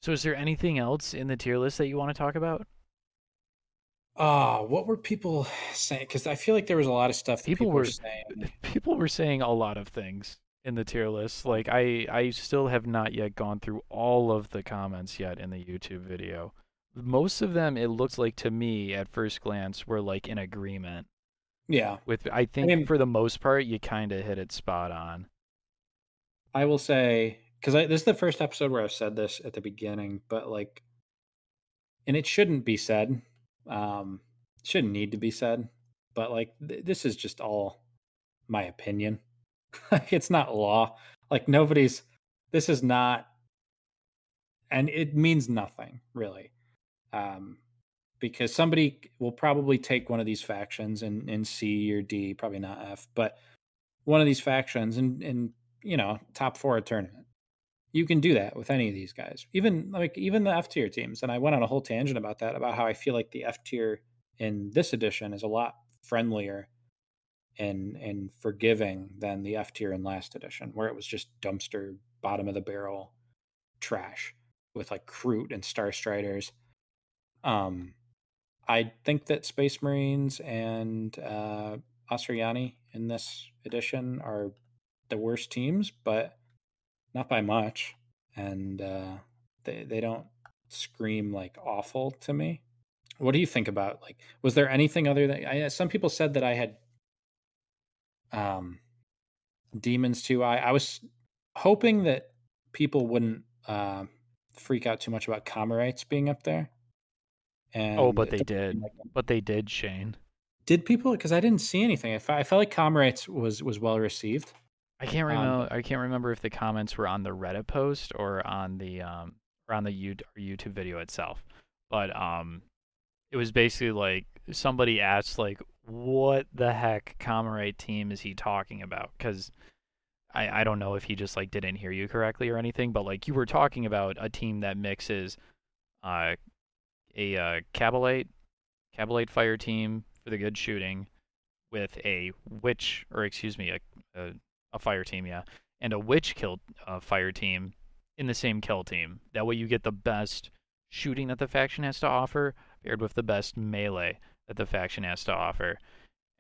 So is there anything else in the tier list that you want to talk about? Ah, what were people saying? Because I feel like there was a lot of stuff that People people, were- were saying. [laughs] People were saying a lot of things in the tier list. Like I I still have not yet gone through all of the comments yet in the YouTube video. Most of them it looked like to me at first glance were like in agreement Yeah, with I think mean- for the most part you kind of hit it spot on. I will say because this is the first episode where I've said this at the beginning, but like, and it shouldn't be said. Um, shouldn't need to be said, but like, th- this is just all my opinion. Like, [laughs] it's not law. Like, nobody's. This is not, and it means nothing really, um, because somebody will probably take one of these factions in, in C or D, probably not F, but one of these factions and and you know top four a tournament. You can do that with any of these guys, even like even the F tier teams. And I went on a whole tangent about that, about how I feel like the F tier in this edition is a lot friendlier and and forgiving than the F tier in last edition, where it was just dumpster bottom of the barrel trash with like Kroot and Star Striders. Um, I think that Space Marines and uh, Asuryani in this edition are the worst teams, but not by much. And uh, they they don't scream like awful to me. What do you think about like? Was there anything other than I, some people said that I had um demons too? I I was hoping that people wouldn't uh, freak out too much about Commorrites being up there. And oh, but they did. Like but they did, Shane. Did people? Because I didn't see anything. I, felt, I felt like Commorrites was was well received. I can't um, remember. Um, I can't remember if the comments were on the Reddit post or on the um or on the YouTube video itself. But um, it was basically like somebody asked like, "What the heck Commorrite team is he talking about?" Because I I don't know if he just like didn't hear you correctly or anything, but like you were talking about a team that mixes uh a uh, Kabalite Kabalite fire team for the good shooting with a witch or excuse me a a, a fire team yeah and a witch kill uh, fire team in the same kill team. That way you get the best shooting that the faction has to offer paired with the best melee that the faction has to offer.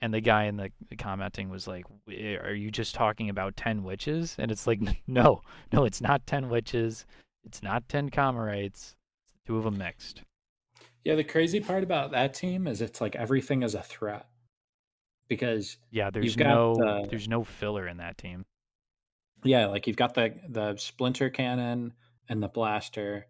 And the guy in the, the commenting was like, eh, "Are you just talking about ten witches?" And it's like, [laughs] no, no, it's not ten witches. It's not ten Commorrites. two of them mixed. Yeah, the crazy part about that team is it's like everything is a threat because yeah, there's no the, there's no filler in that team. Yeah, like you've got the the splinter cannon and the blaster,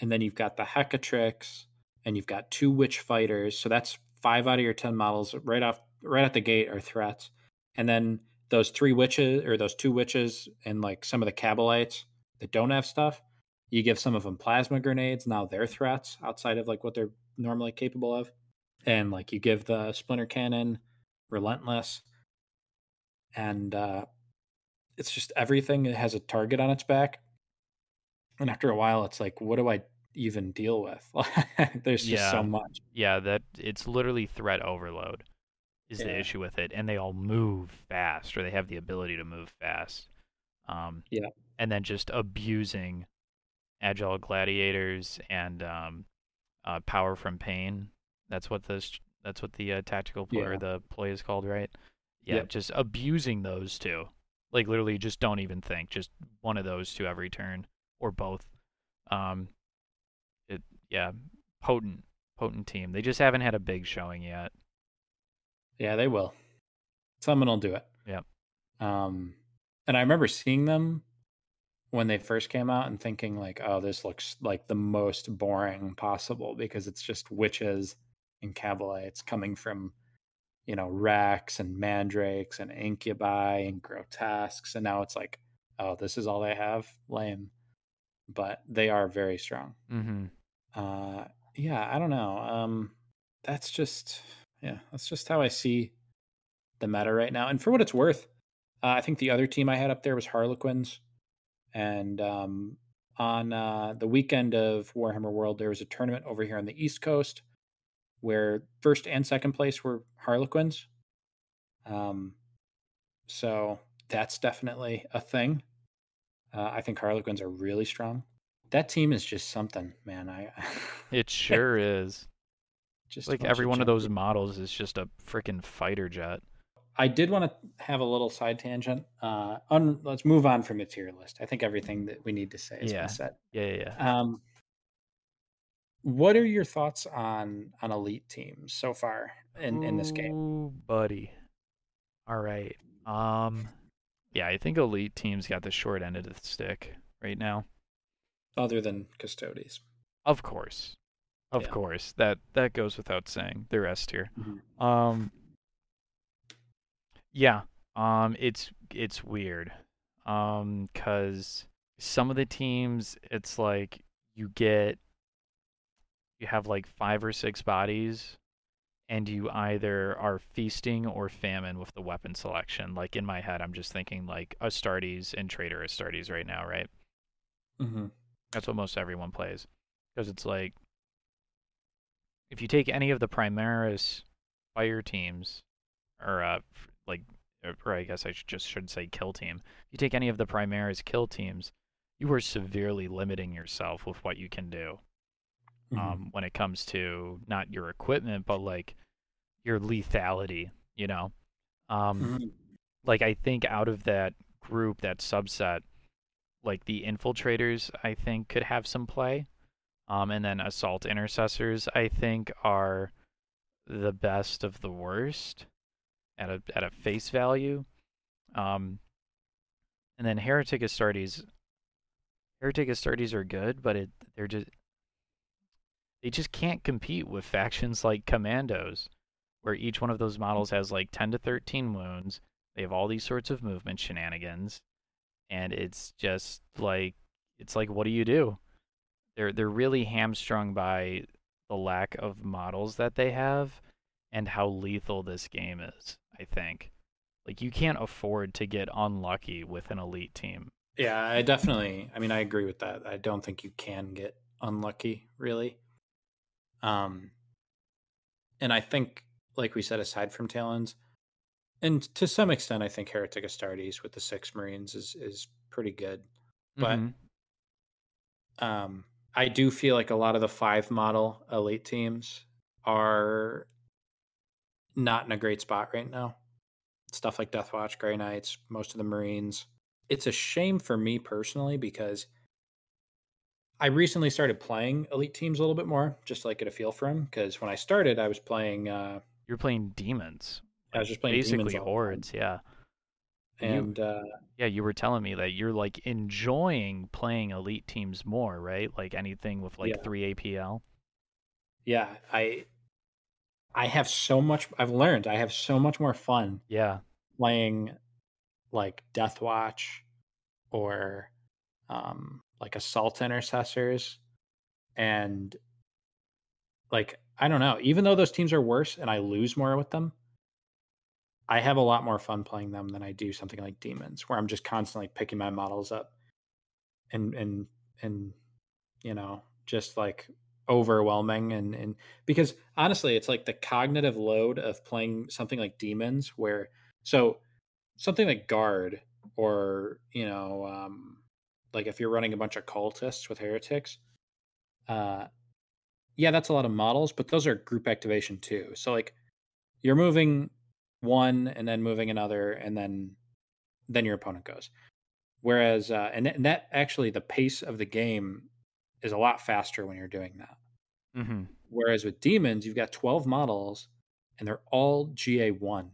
and then you've got the Hecatrix, and you've got two witch fighters. So that's five out of your ten models right off right at the gate are threats, and then those three witches or those two witches and like some of the Kabalites that don't have stuff you give some of them plasma grenades. Now they're threats outside of like what they're normally capable of. And like you give the splinter cannon relentless. And uh, it's just everything has a target on its back. And after a while, it's like, what do I even deal with? [laughs] There's just yeah. so much. Yeah, that it's literally threat overload is yeah. the issue with it. And they all move fast or they have the ability to move fast. Um, yeah. And then just abusing agile gladiators and um, uh, power from pain. That's what this. That's what the uh, tactical play yeah. or the play is called, right? Yeah, yep. just abusing those two. Like literally, just don't even think. Just one of those two every turn, or both. Um, yeah, potent, potent team. They just haven't had a big showing yet. Yeah, they will. Someone will do it. Yep. Um, and I remember seeing them when they first came out and thinking like, oh, this looks like the most boring possible because it's just witches and Kabalites coming from, you know, Wracks and Mandrakes and Incubi and Grotesques. And now it's like, oh, this is all they have? Lame. But they are very strong. Mm-hmm. Uh, yeah, I don't know. Um, that's just, yeah, that's just how I see the meta right now. And for what it's worth, uh, I think the other team I had up there was Harlequins and um, on uh, the weekend of Warhammer World, there was a tournament over here on the East Coast where first and second place were Harlequins. Um, so that's definitely a thing. Uh, I think Harlequins are really strong. That team is just something, man. I it [laughs] sure is. Just like every one of those models is just a freaking fighter jet. I did want to have a little side tangent. Uh, on, let's move on from the tier list. I think everything that we need to say is yeah. been said. Yeah, yeah, yeah. Um, what are your thoughts on on elite teams so far in in this game, Ooh, buddy? All right. Um, yeah, I think elite teams got the short end of the stick right now. Other than Custodes, of course, of yeah. course that that goes without saying. They're S tier. Mm-hmm. Um, yeah. Um it's it's weird. Um cuz some of the teams it's like you get you have like five or six bodies and you either are feasting or famine with the weapon selection. Like in my head, I'm just thinking like Astartes and Traitor Astartes right now, right? Mm-hmm. That's what most everyone plays. Because it's like, if you take any of the Primaris fire teams, or uh, like, or I guess I should just should say kill team. If you take any of the Primaris kill teams, you are severely limiting yourself with what you can do. Mm-hmm. Um, when it comes to not your equipment, but like your lethality, you know. Um, mm-hmm. like I think out of that group, that subset, like the infiltrators, I think could have some play. Um, and then assault intercessors, I think, are the best of the worst at a at a face value. Um, and then heretic Astartes, heretic Astartes are good, but it they're just they just can't compete with [laughs] factions like commandos, where each one of those models has like 10 to 13 wounds. They have all these sorts of movement shenanigans, and it's just like it's like what do you do? They're they're really hamstrung by the lack of models that they have and how lethal this game is, I think. Like you can't afford to get unlucky with an elite team. Yeah, I definitely I mean I agree with that. I don't think you can get unlucky really. Um and I think like we said aside from Talons and to some extent I think Heretic Astartes with the 6 Marines is is pretty good. But mm-hmm. um I do feel like a lot of the 5 model elite teams are not in a great spot right now. Stuff like Deathwatch, Grey Knights, most of the Marines. It's a shame for me personally because I recently started playing elite teams a little bit more, just to like get a feel for them. Because when I started, I was playing. Uh, You're playing demons. I was just playing basically hordes, yeah. And you, uh, yeah, you were telling me that you're like enjoying playing elite teams more, right? Like anything with like Yeah. three APL. yeah, I I have so much. I've learned I have so much more fun Yeah, playing like Death Watch or um, like Assault Intercessors, and like I don't know. Even though those teams are worse and I lose more with them, I have a lot more fun playing them than I do something like Demons, where I'm just constantly picking my models up and and and you know just like overwhelming and and because honestly it's like the cognitive load of playing something like demons where so something like guard or you know um like if you're running a bunch of cultists with heretics uh yeah that's a lot of models but those are group activation too. So like you're moving one and then moving another and then then your opponent goes whereas uh and, and that actually the pace of the game is a lot faster when you're doing that mm-hmm. Whereas with demons, you've got 12 models and they're all GA1.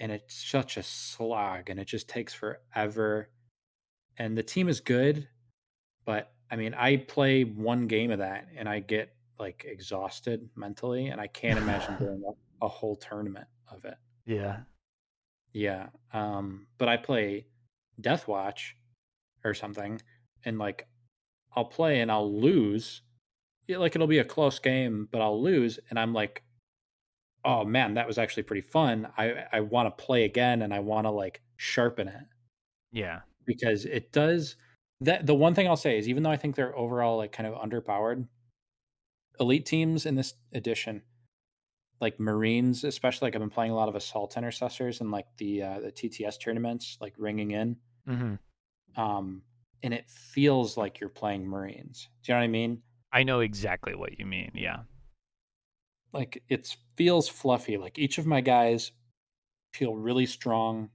And it's such a slog and it just takes forever. And the team is good, but I mean, I play one game of that and I get like exhausted mentally and I can't imagine [laughs] doing a, a whole tournament of it. Yeah, Yeah. Um, but I play Death Watch or something, and like I'll play and I'll lose. Yeah, like it'll be a close game, but I'll lose, and I'm like, oh man, that was actually pretty fun. I I want to play again, and I want to like sharpen it yeah, because it does that. The one thing I'll say is, even though I think they're overall like kind of underpowered, elite teams in this edition, like Marines, especially like I've been playing a lot of assault intercessors and like the uh, the TTS tournaments, like ringing in, hmm um, and it feels like you're playing Marines. Do you know what I mean? I know exactly what you mean. Yeah, Like it feels fluffy. Like each of my guys feel really strong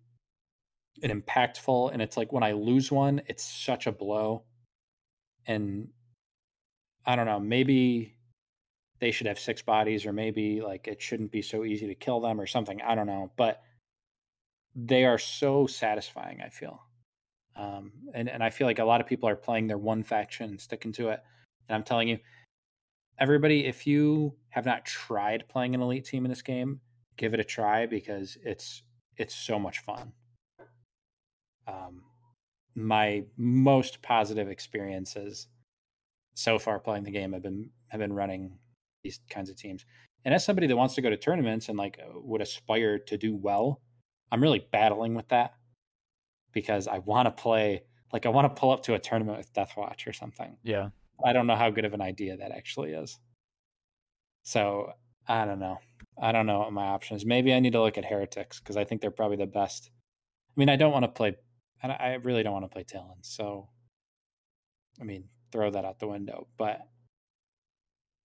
and impactful, and it's like when I lose one, it's such a blow. And I don't know, maybe they should have six bodies, or maybe like it shouldn't be so easy to kill them, or something. I don't know, but they are so satisfying. I feel, um, and and I feel like a lot of people are playing their one faction and sticking to it. And I'm telling you, everybody, if you have not tried playing an elite team in this game, give it a try because it's it's so much fun. Um, my most positive experiences so far playing the game have been have been running these kinds of teams. And as somebody that wants to go to tournaments and like uh, would aspire to do well, I'm really battling with that because I want to play like I want to pull up to a tournament with Deathwatch or something. Yeah. I don't know how good of an idea that actually is. So I don't know. I don't know what my options. Maybe I need to look at Heretics because I think they're probably the best. I mean, I don't want to play. I really don't want to play Talon. So, I mean, throw that out the window. But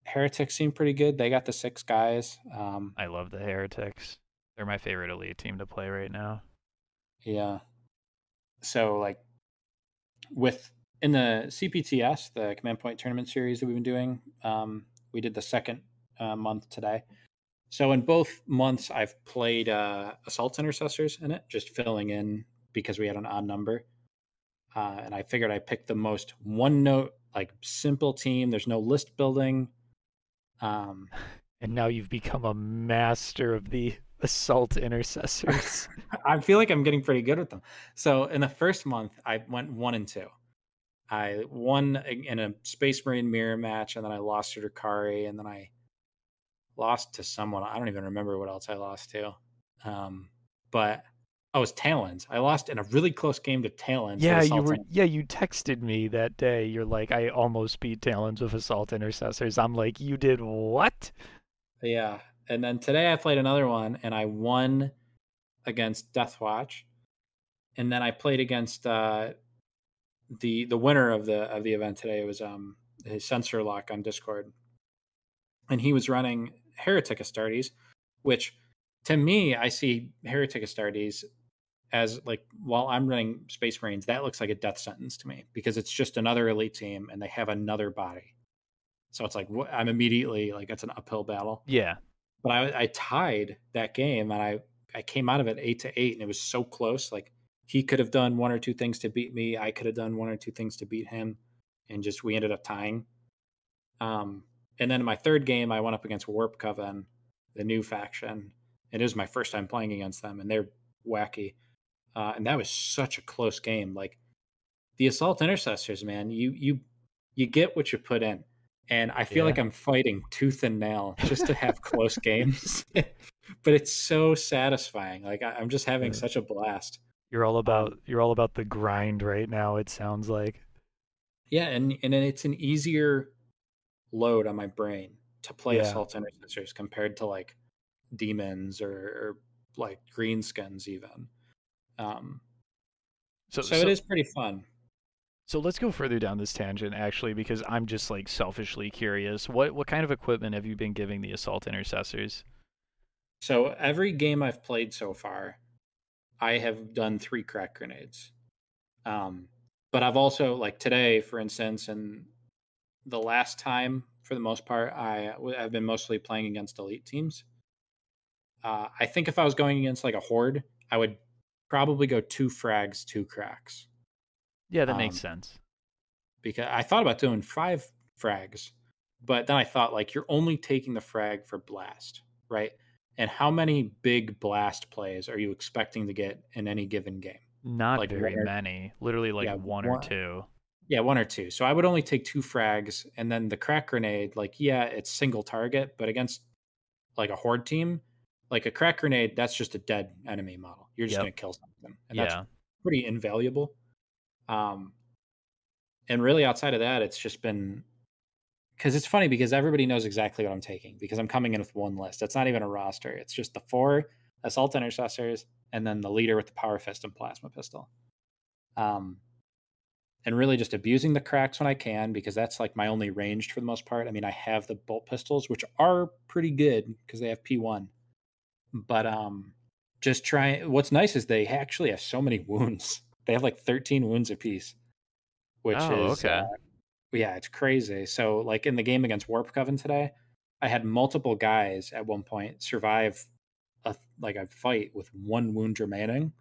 Heretics seem pretty good. They got the six guys. Um, I love the Heretics. They're my favorite elite team to play right now. Yeah. So like with in the CPTS, the Command Point Tournament Series that we've been doing, um, we did the second uh, month today. So in both months, I've played uh, Assault Intercessors in it, just filling in because we had an odd number. Uh, and I figured I picked the most one note, like simple team. There's no list building. Um, [laughs] and now you've become a master of the [laughs] assault intercessors. [laughs] I feel like I'm getting pretty good with them. So in the first month, I went one and two. I won in a Space Marine mirror match, and then I lost to Drukhari, and then I lost to someone. I don't even remember what else I lost to. Um, but oh, I was Talons. I lost in a really close game to Talons. Yeah, you were. Yeah, you texted me that day. You're like, I almost beat Talons with Assault Intercessors. I'm like, you did what? Yeah, and then today I played another one and I won against Deathwatch, and then I played against uh, the the winner of the of the event today. It was um his sensor lock on Discord, and he was running Heretic Astartes, which to me I see Heretic Astartes as like while I'm running Space Marines, that looks like a death sentence to me because it's just another elite team and they have another body. So it's like I'm immediately like it's an uphill battle. Yeah, but I, I tied that game and I, I came out of it eight to eight and it was so close. Like he could have done one or two things to beat me. I could have done one or two things to beat him. And just we ended up tying. Um, and then in my third game, I went up against Warp Coven, the new faction. And it was my first time playing against them, and they're wacky. Uh, and that was such a close game. Like the assault intercessors, man, you you you get what you put in and I feel yeah. like I'm fighting tooth and nail just to have close [laughs] games. [laughs] but it's so satisfying. Like I, am just having yeah. such a blast. You're all about um, you're all about the grind right now. It sounds like. Yeah, and and it's an easier load on my brain to play yeah. assault intercessors compared to like demons or, or like greenskins even. Um, so, so, so it is pretty fun. So let's go further down this tangent actually because I'm just like selfishly curious. What what kind of equipment have you been giving the assault intercessors? So every game I've played so far, I have done three crack grenades. Um, but I've also like today, for instance, and the last time, for the most part, I I've been mostly playing against elite teams. Uh, I think if I was going against like a horde, I would probably go two frags, two cracks. Yeah, that um, makes sense. Because I thought about doing five frags, but then I thought like you're only taking the frag for blast, right? And how many big blast plays are you expecting to get in any given game? Not like very or, many. Literally like yeah, one, one or two. Yeah, one or two. So I would only take two frags, and then the crack grenade. Like, yeah, it's single target, but against like a horde team, like a crack grenade, that's just a dead enemy model. You're just yep. gonna kill something, and yeah. that's pretty invaluable. Um, and really outside of that, it's just been because it's funny because everybody knows exactly what I'm taking because I'm coming in with one list. It's not even a roster. It's just the four assault intercessors and then the leader with the power fist and plasma pistol. Um, and really just abusing the cracks when I can because that's like my only ranged for the most part. I mean, I have the bolt pistols, which are pretty good because they have P1, but um, just trying. What's nice is they actually have so many [laughs] wounds. They have like 13 wounds apiece, which oh, is okay. Uh, yeah, it's crazy. So like in the game against Warp Coven today, I had multiple guys at one point survive a like a fight with one wound remaining.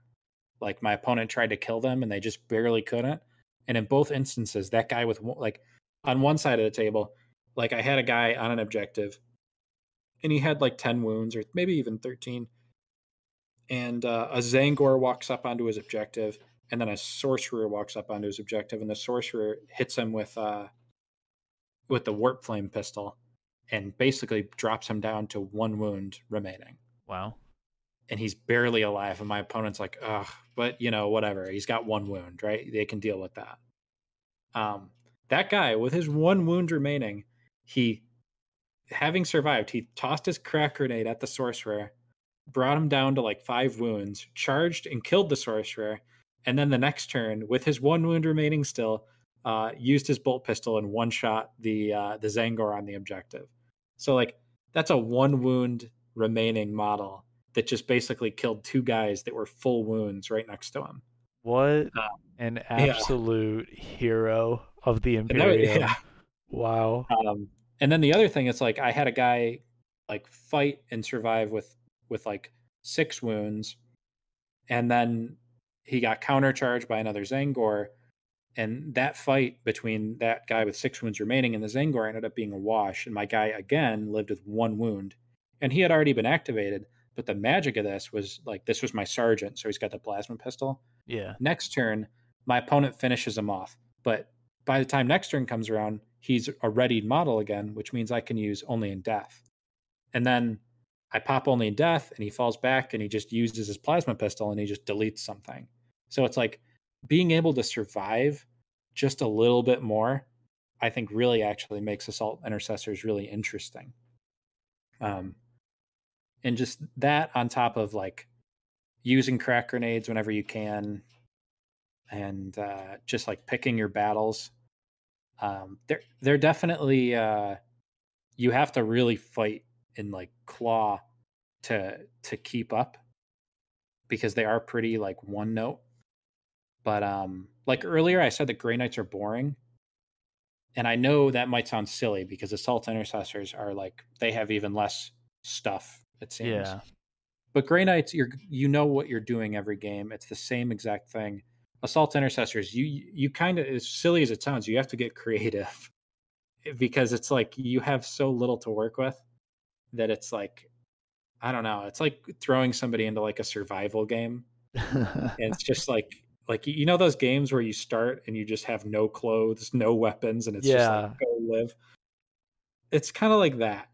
Like my opponent tried to kill them and they just barely couldn't. And in both instances, that guy with like on one side of the table, like I had a guy on an objective, and he had like 10 wounds or maybe even 13. And uh, a Tzaangor walks up onto his objective and then a sorcerer walks up onto his objective, and the sorcerer hits him with uh, with the warp flame pistol and basically drops him down to one wound remaining. Wow. And he's barely alive. And my opponent's like, ugh, but you know, whatever. He's got one wound, right? They can deal with that. Um, that guy with his one wound remaining, he having survived, he tossed his crack grenade at the sorcerer, brought him down to like five wounds, charged and killed the sorcerer, and then the next turn, with his one wound remaining still, uh, used his bolt pistol and one shot the uh, the Tzaangor on the objective. So like that's a one wound remaining model that just basically killed two guys that were full wounds right next to him. What uh, an absolute yeah. hero of the Imperium! yeah. Wow. Um, and then the other thing is like I had a guy like fight and survive with with like six wounds, and then he got countercharged by another Tzaangor, and that fight between that guy with six wounds remaining and the Tzaangor ended up being a wash. And my guy again lived with one wound, and he had already been activated. But the magic of this was like this was my sergeant, so he's got the plasma pistol. Yeah. Next turn, my opponent finishes him off, but by the time next turn comes around, he's a readied model again, which means I can use only in death. And then I pop only in death, and he falls back, and he just uses his plasma pistol, and he just deletes something. So it's like being able to survive just a little bit more, I think really actually makes assault intercessors really interesting. Um, and just that on top of like using crack grenades whenever you can, and uh, just like picking your battles. Um, they're they're definitely uh, you have to really fight and like claw to to keep up because they are pretty like one note but um, like earlier, I said that Grey Knights are boring, and I know that might sound silly because assault intercessors are like they have even less stuff. It seems. Yeah. But Grey Knights, you're you know what you're doing every game. It's the same exact thing. Assault intercessors, you you kind of as silly as it sounds, you have to get [laughs] creative because it's like you have so little to work with that it's like I don't know. It's like throwing somebody into like a survival game. and it's just like like you know those games where you start and you just have no clothes, no weapons, and it's yeah. just like go live. It's kind of like that.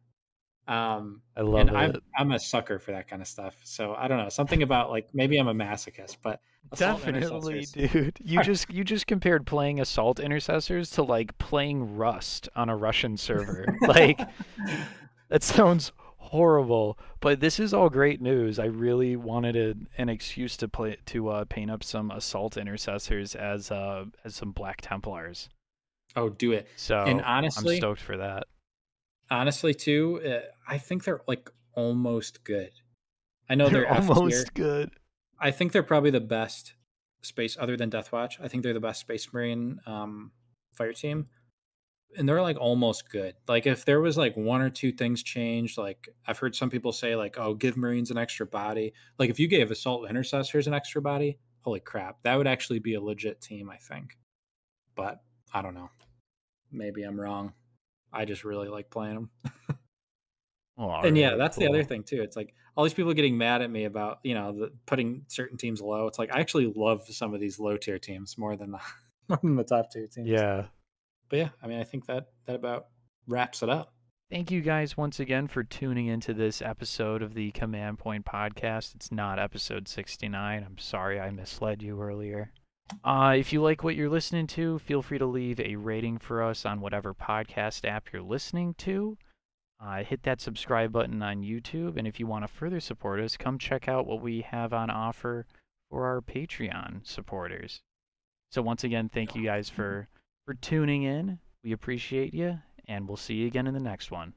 Um, I love and it. I'm, I'm a sucker for that kind of stuff. So I don't know something about like maybe I'm a masochist, but definitely, dude. You just you just compared playing assault intercessors to like playing Rust on a Russian server. [laughs] like [laughs] that sounds horrible. But this is all great news. I really wanted a, an excuse to play to uh, paint up some assault intercessors as uh, as some Black Templars. Oh, do it. So and honestly, I'm stoked for that. Honestly, too, uh, I think they're like almost good. I know they're, they're almost good. I think they're probably the best space other than Deathwatch. I think they're the best Space Marine um, fire team and they're like almost good. Like if there was like one or two things changed, like I've heard some people say like, "Oh, give Marines an extra body." Like if you gave Assault Intercessors an extra body, holy crap, that would actually be a legit team, I think. But I don't know. Maybe I'm wrong. I just really like playing them. [laughs] oh, and yeah, that's cool. the other thing too. It's like all these people getting mad at me about you know the, putting certain teams low. It's like I actually love some of these low tier teams more than the [laughs] more than the top tier teams. Yeah, but yeah, I mean, I think that that about wraps it up. Thank you guys once again for tuning into this episode of the Command Point podcast. It's not episode 69. I'm sorry I misled you earlier. Uh, if you like what you're listening to, feel free to leave a rating for us on whatever podcast app you're listening to. Uh, hit that subscribe button on YouTube. And if you want to further support us, come check out what we have on offer for our Patreon supporters. So, once again, thank you guys for for tuning in. We appreciate you, and we'll see you again in the next one.